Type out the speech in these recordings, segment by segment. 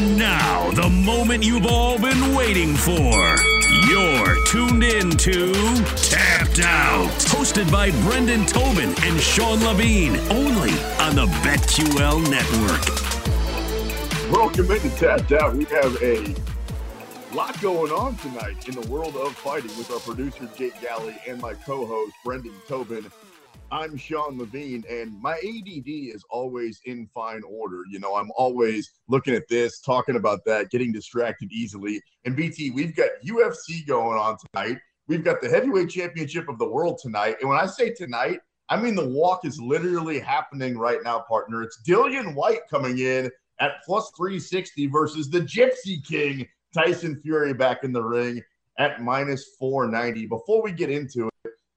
And now, the moment you've all been waiting for. You're tuned in to Tapped Out, hosted by Brendan Tobin and Sean Levine, only on the BetQL network. Welcome into Tapped Out. We have a lot going on tonight in the world of fighting with our producer Jake Galley and my co-host Brendan Tobin. I'm Sean Levine, and my ADD is always in fine order. You know, I'm always looking at this, talking about that, getting distracted easily. And BT, we've got UFC going on tonight. We've got the heavyweight championship of the world tonight. And when I say tonight, I mean the walk is literally happening right now, partner. It's Dillian Whyte coming in at plus 360 versus the Gypsy King, Tyson Fury, back in the ring at minus 490. Before we get into it,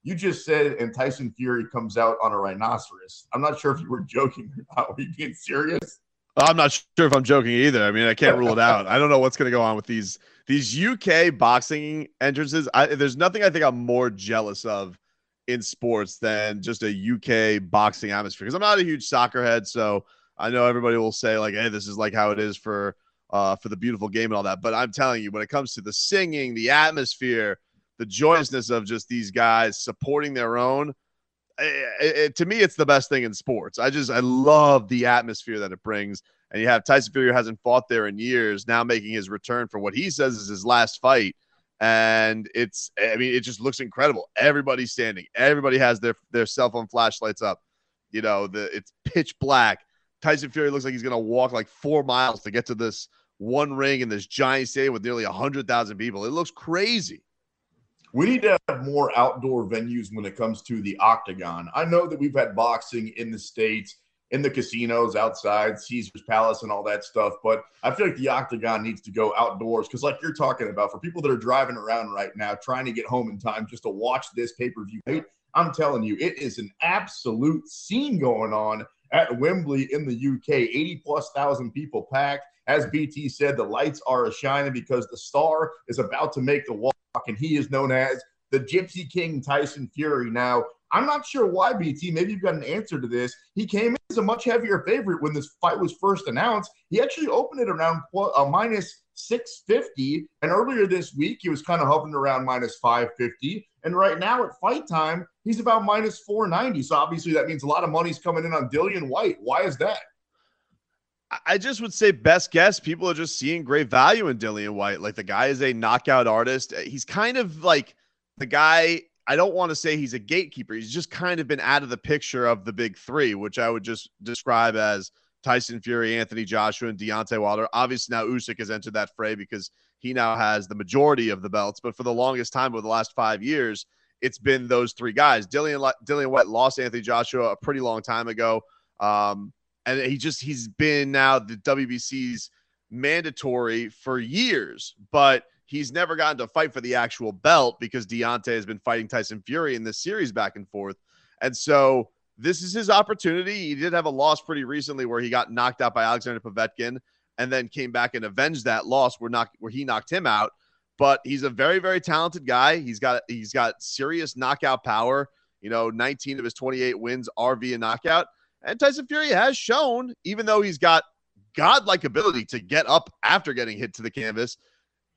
you just said, and Tyson Fury comes out on a rhinoceros. I'm not sure if you were joking or not. Were you being serious? I'm not sure if I'm joking either. I mean, I can't rule it out. I don't know what's going to go on with these these UK boxing entrances. I, there's nothing I think I'm more jealous of in sports than just a UK boxing atmosphere because I'm not a huge soccer head. So I know everybody will say like, "Hey, this is like how it is for uh, for the beautiful game and all that." But I'm telling you, when it comes to the singing, the atmosphere, the joyousness of just these guys supporting their own. It, it, to me, it's the best thing in sports. I just I love the atmosphere that it brings. And you have Tyson Fury hasn't fought there in years, now making his return for what he says is his last fight. And it's I mean, it just looks incredible. Everybody's standing, everybody has their their cell phone flashlights up. You know, the it's pitch black. Tyson Fury looks like he's gonna walk like four miles to get to this one ring in this giant stadium with nearly hundred thousand people. It looks crazy. We need to have more outdoor venues when it comes to the octagon. I know that we've had boxing in the States, in the casinos outside, Caesar's Palace, and all that stuff, but I feel like the octagon needs to go outdoors because, like you're talking about, for people that are driving around right now trying to get home in time just to watch this pay per view, I'm telling you, it is an absolute scene going on at Wembley in the UK. 80 plus thousand people packed. As BT said, the lights are shining because the star is about to make the walk and he is known as the Gypsy King Tyson Fury. Now, I'm not sure why, BT. Maybe you've got an answer to this. He came in as a much heavier favorite when this fight was first announced. He actually opened it around uh, minus 650. And earlier this week, he was kind of hovering around minus 550. And right now at fight time, he's about minus 490. So obviously, that means a lot of money's coming in on Dillian Whyte. Why is that? I just would say best guess. People are just seeing great value in Dillian Whyte. Like the guy is a knockout artist. He's kind of like the guy. I don't want to say he's a gatekeeper. He's just kind of been out of the picture of the big three, which I would just describe as Tyson Fury, Anthony Joshua, and Deontay Wilder. Obviously, now Usyk has entered that fray because he now has the majority of the belts. But for the longest time over the last five years, it's been those three guys. Dillian Dillian Whyte lost Anthony Joshua a pretty long time ago. Um, and he just he's been now the WBC's mandatory for years, but he's never gotten to fight for the actual belt because Deontay has been fighting Tyson Fury in this series back and forth. And so this is his opportunity. He did have a loss pretty recently where he got knocked out by Alexander Povetkin and then came back and avenged that loss where knocked where he knocked him out. But he's a very, very talented guy. He's got he's got serious knockout power. You know, 19 of his 28 wins are via knockout. And Tyson Fury has shown, even though he's got godlike ability to get up after getting hit to the canvas,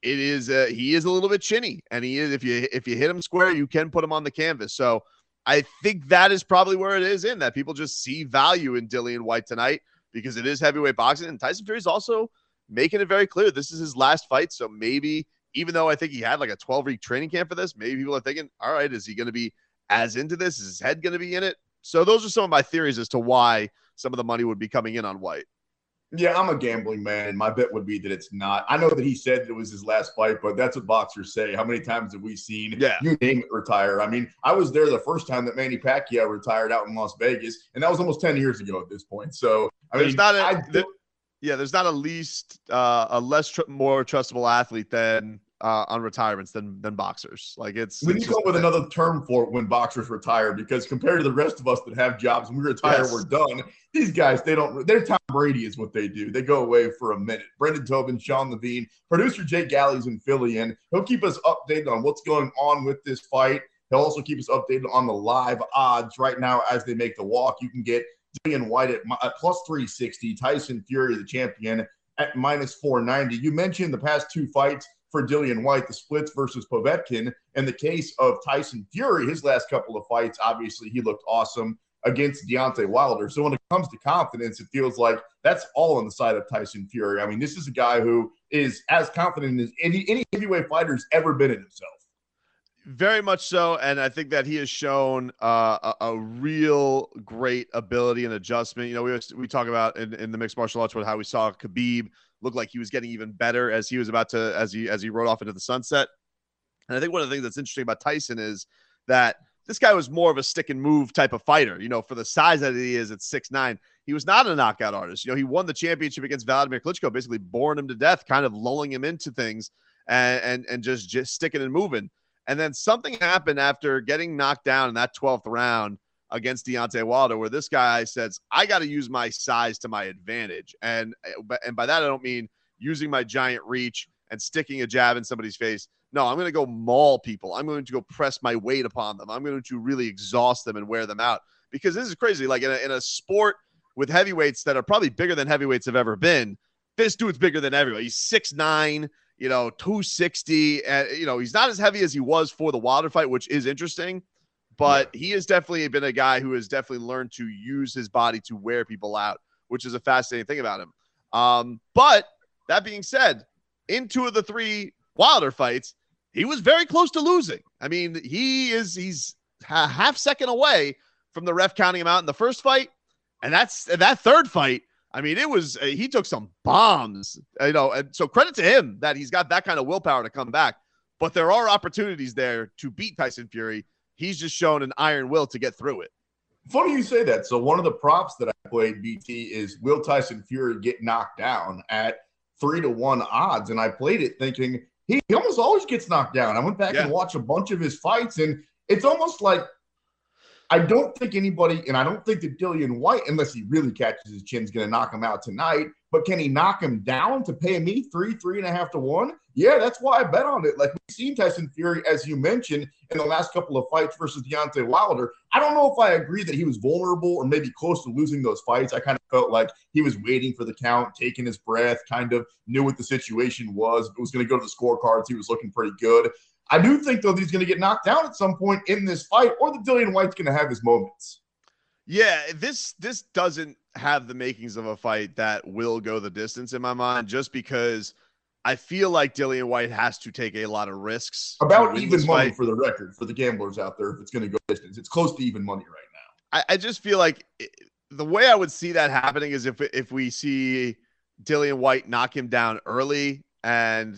it is uh, he is a little bit chinny, and he is if you if you hit him square, you can put him on the canvas. So I think that is probably where it is in that people just see value in Dillian Whyte tonight because it is heavyweight boxing, and Tyson Fury is also making it very clear this is his last fight. So maybe even though I think he had like a 12 week training camp for this, maybe people are thinking, all right, is he going to be as into this? Is his head going to be in it? So those are some of my theories as to why some of the money would be coming in on Whyte. Yeah, I'm a gambling man. My bet would be that it's not. I know that he said it was his last fight, but that's what boxers say. How many times have we seen yeah. you name it retire? I mean, I was there the first time that Manny Pacquiao retired out in Las Vegas, and that was almost 10 years ago at this point. So I there's mean, not a, there, yeah, there's not a least uh, a less tr- more trustable athlete than uh, on retirements than than boxers. Like it's we need to come up with another term for it when boxers retire because compared to the rest of us that have jobs, when we retire, yes. we're done. These guys, they don't. They're Tom Brady is what they do. They go away for a minute. Brendan Tobin, Sean Levine, producer Jake Galley's in Philly, and he'll keep us updated on what's going on with this fight. He'll also keep us updated on the live odds right now as they make the walk. You can get Dillian Whyte at, at plus 360, Tyson Fury, the champion, at minus 490. You mentioned the past two fights for Dillian Whyte, the splits versus Povetkin. In the case of Tyson Fury, his last couple of fights, obviously he looked awesome against Deontay Wilder. So when it comes to confidence, it feels like that's all on the side of Tyson Fury. I mean, this is a guy who is as confident as any, any heavyweight fighter's ever been in himself. Very much so, and I think that he has shown uh, a, a, real great ability and adjustment. You know, we we talk about in, in the mixed martial arts with how we saw Khabib look like he was getting even better as he was about to as he as he rode off into the sunset. And I think one of the things that's interesting about Tyson is that this guy was more of a stick and move type of fighter. You know, for the size that he is at six nine, he was not a knockout artist. You know, he won the championship against Vladimir Klitschko, basically boring him to death, kind of lulling him into things and and, and just just sticking and moving. And then something happened after getting knocked down in that 12th round against Deontay Wilder, where this guy says, I got to use my size to my advantage. And, eh, and by that, I don't mean using my giant reach and sticking a jab in somebody's face. No, I'm going to go maul people. I'm going to go press my weight upon them. I'm going to really exhaust them and wear them out because this is crazy. Like in a, in a sport with heavyweights that are probably bigger than heavyweights have ever been, this dude's bigger than everybody. He's six nine, you know, 260. And, you know, he's not as heavy as he was for the Wilder fight, which is interesting. But yeah. he has definitely been a guy who has definitely learned to use his body to wear people out, which is a fascinating thing about him. Um, but that being said, in two of the three Wilder fights, he was very close to losing. I mean, he is he's a half second away from the ref counting him out in the first fight, and that's that third fight. I mean, it was uh, he took some bombs, you know, and so credit to him that he's got that kind of willpower to come back. But there are opportunities there to beat Tyson Fury. He's just shown an iron will to get through it. Funny you say that. So one of the props that I played BT is will Tyson Fury get knocked down at three to one odds, and I played it thinking he, he almost always gets knocked down. I went back yeah. and watched a bunch of his fights, and it's almost like I don't think anybody, and I don't think that Dillian Whyte, unless he really catches his chin, is going to knock him out tonight. But can he knock him down to pay me three, three and a half to one? Yeah, that's why I bet on it. Like we've seen Tyson Fury, as you mentioned, in the last couple of fights versus Deontay Wilder. I don't know if I agree that he was vulnerable or maybe close to losing those fights. I kind of felt like he was waiting for the count, taking his breath, kind of knew what the situation was. It was going to go to the scorecards, he was looking pretty good. I do think, though, he's going to get knocked down at some point in this fight, or the Dillian Whyte's going to have his moments. Yeah, this this doesn't have the makings of a fight that will go the distance in my mind, just because – I feel like Dillian Whyte has to take a lot of risks. About even money fight. for the record for the gamblers out there if it's going to go distance. It's close to even money right now. I, I just feel like it, the way I would see that happening is if if we see Dillian Whyte knock him down early and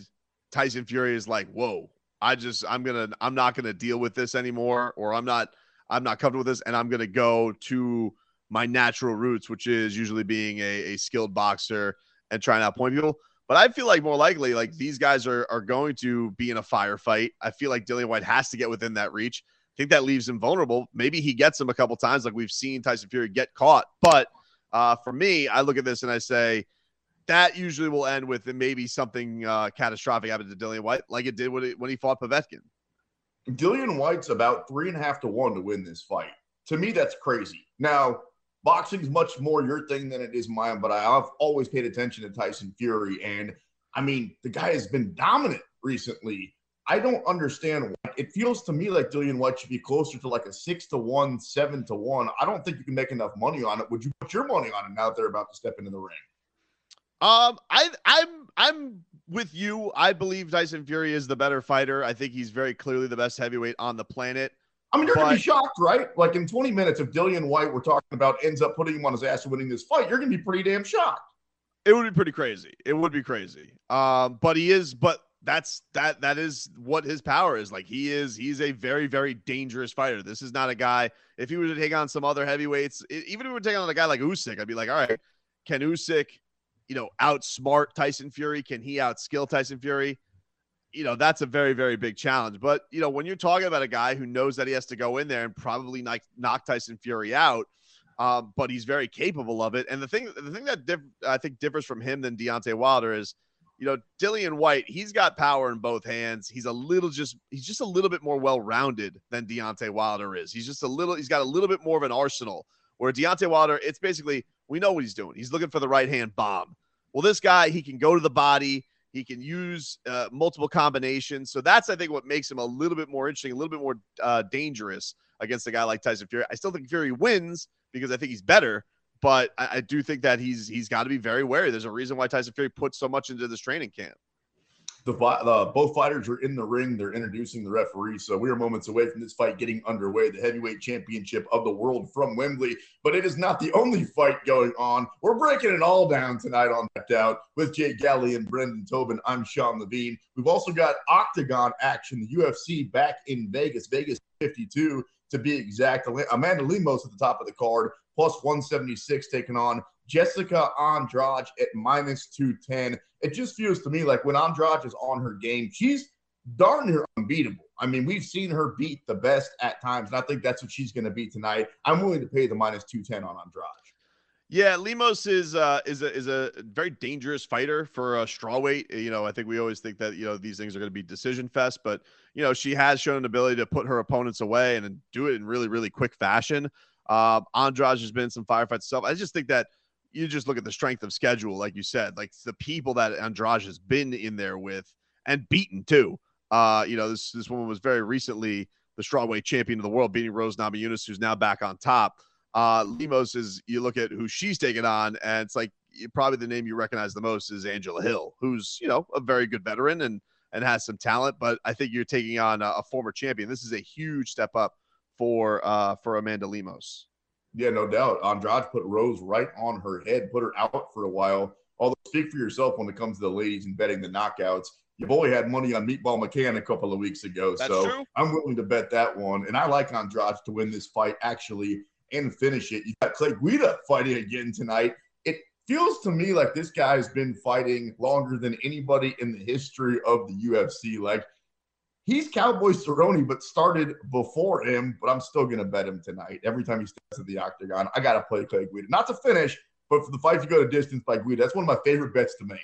Tyson Fury is like, "Whoa, I just I'm gonna I'm not gonna deal with this anymore, or I'm not I'm not comfortable with this, and I'm gonna go to my natural roots, which is usually being a, a skilled boxer and trying to outpoint people." But I feel like more likely, like these guys are are going to be in a firefight. I feel like Dillian Whyte has to get within that reach. I think that leaves him vulnerable. Maybe he gets him a couple times, like we've seen Tyson Fury get caught. But uh, for me, I look at this and I say that usually will end with maybe something uh, catastrophic happened to Dillian Whyte, like it did when, when he fought Povetkin. Dillian Whyte's about three and a half to one to win this fight. To me, that's crazy. Now, boxing is much more your thing than it is mine, but I've always paid attention to Tyson Fury. And I mean, the guy has been dominant recently. I don't understand. It feels to me like Dillian Whyte should be closer to like a six to one, seven to one. I don't think you can make enough money on it. Would you put your money on it now that they're about to step into the ring? Um, I I'm I'm with you. I believe Tyson Fury is the better fighter. I think he's very clearly the best heavyweight on the planet. I mean, you're but, gonna be shocked, right? Like in 20 minutes, if Dillian Whyte we're talking about ends up putting him on his ass and winning this fight, you're gonna be pretty damn shocked. It would be pretty crazy. It would be crazy. Um, but he is, but that's that that is what his power is. Like he is, he's a very, very dangerous fighter. This is not a guy. If he were to take on some other heavyweights, even if he were take on a guy like Usyk, I'd be like, all right, can Usyk, you know, outsmart Tyson Fury? Can he outskill Tyson Fury? you know, that's a very, very big challenge. But, you know, when you're talking about a guy who knows that he has to go in there and probably knock, knock Tyson Fury out, um, but he's very capable of it. And the thing, the thing that diff- I think differs from him than Deontay Wilder is, you know, Dillian Whyte, he's got power in both hands. He's a little just, he's just a little bit more well rounded than Deontay Wilder is. He's just a little, he's got a little bit more of an arsenal. Where Deontay Wilder, it's basically, we know what he's doing. He's looking for the right hand bomb. Well, this guy, he can go to the body. He can use uh, multiple combinations. So that's, I think, what makes him a little bit more interesting, a little bit more uh, dangerous against a guy like Tyson Fury. I still think Fury wins because I think he's better, but I, I do think that he's he's got to be very wary. There's a reason why Tyson Fury put so much into this training camp. The, uh, both fighters are in the ring. They're introducing the referee. So we are moments away from this fight getting underway, the heavyweight championship of the world from Wembley. But it is not the only fight going on. We're breaking it all down tonight on Tapped Out with Jake Galley and Brendan Tobin. I'm Sean Levine. We've also got Octagon action, the UFC back in Vegas, Vegas 52 to be exact. Amanda Lemos at the top of the card, plus 176, taking on Jessica Andrade at minus 210. It just feels to me like when Andrade is on her game, she's darn near unbeatable. I mean, we've seen her beat the best at times, and I think that's what she's going to be tonight. I'm willing to pay the minus 210 on Andrade. Yeah, Lemos is uh, is a is a very dangerous fighter for a strawweight. You know, I think we always think that you know these things are going to be decision fest, but you know she has shown an ability to put her opponents away and do it in really really quick fashion. Uh, Andrade has been some firefights stuff. I just think that you just look at the strength of schedule, like you said, like the people that Andrade has been in there with and beaten too. Uh, you know, this this woman was very recently the strawweight champion of the world, beating Rose Namajunas, who's now back on top. Uh, Lemos is you look at who she's taken on, and it's like probably the name you recognize the most is Angela Hill, who's you know a very good veteran and and has some talent. But I think you're taking on a, a former champion. This is a huge step up for uh, for Amanda Lemos. Yeah, no doubt. Andrade put Rose right on her head, put her out for a while. Although, speak for yourself when it comes to the ladies and betting the knockouts. You've only had money on Meatball McCann a couple of weeks ago, That's so true. I'm willing to bet that one. And I like Andrade to win this fight actually and finish it. You got Clay Guida fighting again tonight. It feels to me like this guy has been fighting longer than anybody in the history of the UFC. Like he's Cowboy Cerrone, but started before him. But I'm still gonna bet him tonight. Every time he steps in the octagon, I gotta play Clay Guida. Not to finish, but for the fight to go to distance by Guida. That's one of my favorite bets to make.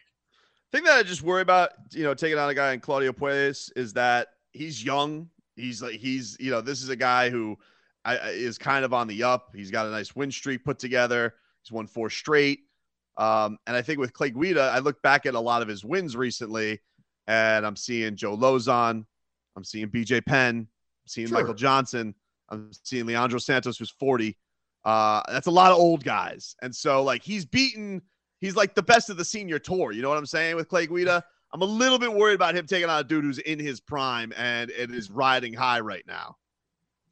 Thing that I just worry about, you know, taking on a guy in Claudio Puelles is that he's young. He's like he's, you know, this is a guy who I, is kind of on the up. He's got a nice win streak put together. He's won four straight. Um, and I think with Clay Guida, I look back at a lot of his wins recently, and I'm seeing Joe Lauzon, I'm seeing BJ Penn, I'm seeing sure. Michael Johnson, I'm seeing Leandro Santos, who's 40. Uh, that's a lot of old guys. And so, like, he's beaten, he's like the best of the senior tour. You know what I'm saying with Clay Guida? I'm a little bit worried about him taking on a dude who's in his prime and it is riding high right now.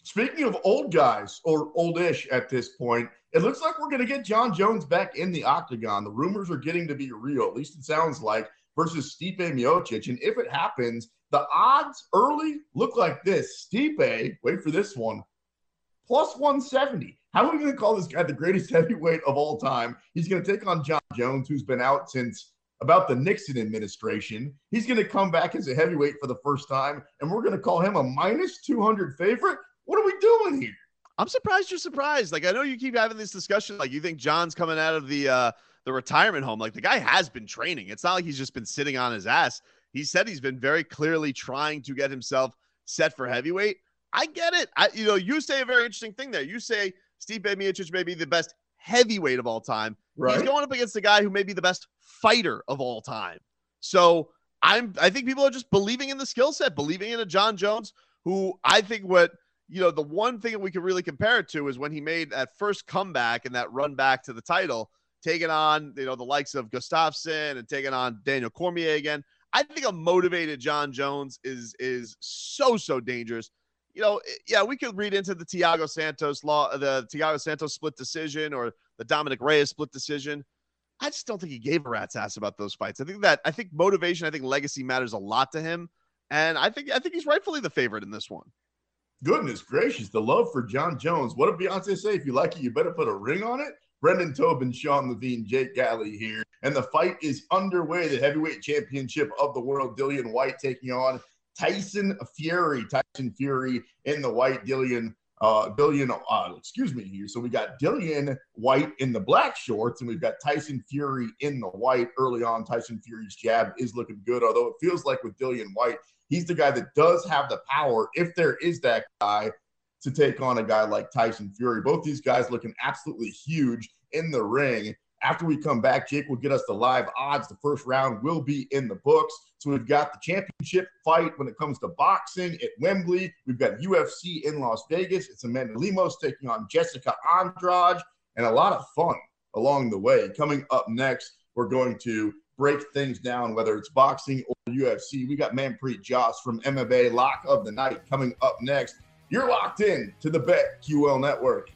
Speaking of old guys or oldish at this point, it looks like we're going to get Jon Jones back in the octagon. The rumors are getting to be real, at least it sounds like, versus Stipe Miocic. And if it happens, the odds early look like this. Stipe, wait for this one, plus 170. How are we going to call this guy the greatest heavyweight of all time? He's going to take on Jon Jones, who's been out since about the Nixon administration. He's going to come back as a heavyweight for the first time, and we're going to call him a minus 200 favorite. What are we doing here? I'm surprised you're surprised. Like I know you keep having this discussion. Like you think Jon's coming out of the uh the retirement home. Like the guy has been training. It's not like he's just been sitting on his ass. He said he's been very clearly trying to get himself set for heavyweight. I get it. I you know, you say a very interesting thing there. You say Steve Miocic may be the best heavyweight of all time. Right. He's going up against the guy who may be the best fighter of all time. So I'm I think people are just believing in the skill set, believing in a Jon Jones who I think what you know, the one thing that we could really compare it to is when he made that first comeback and that run back to the title, taking on, you know, the likes of Gustafsson and taking on Daniel Cormier again. I think a motivated Jon Jones is is so so dangerous. You know, eh, yeah, we could read into the Thiago Santos law, the Thiago Santos split decision or the Dominic Reyes split decision. I just don't think he gave a rat's ass about those fights. I think that I think motivation, I think legacy matters a lot to him, and I think I think he's rightfully the favorite in this one. Goodness gracious, the love for Jon Jones. What did Beyonce say? If you like it, you better put a ring on it. Brendan Tobin, Sean Levine, Jake Galley here. And the fight is underway. The heavyweight championship of the world. Dillian Whyte taking on Tyson Fury. Tyson Fury in the white. Dillian, uh, Dillian, uh, excuse me here. So we got Dillian Whyte in the black shorts, and we've got Tyson Fury in the white. Early on, Tyson Fury's jab is looking good, although it feels like with Dillian Whyte, he's the guy that does have the power, if there is that guy, to take on a guy like Tyson Fury. Both these guys looking absolutely huge in the ring. After we come back, Jake will get us the live odds. The first round will be in the books. So we've got the championship fight when it comes to boxing at Wembley. We've got UFC in Las Vegas. It's Amanda Lemos taking on Jessica Andrade, and a lot of fun along the way. Coming up next, we're going to break things down, whether it's boxing or UFC. We got Manpreet Joss from MMA Lock of the Night coming up next. You're locked in to the BetQL Network.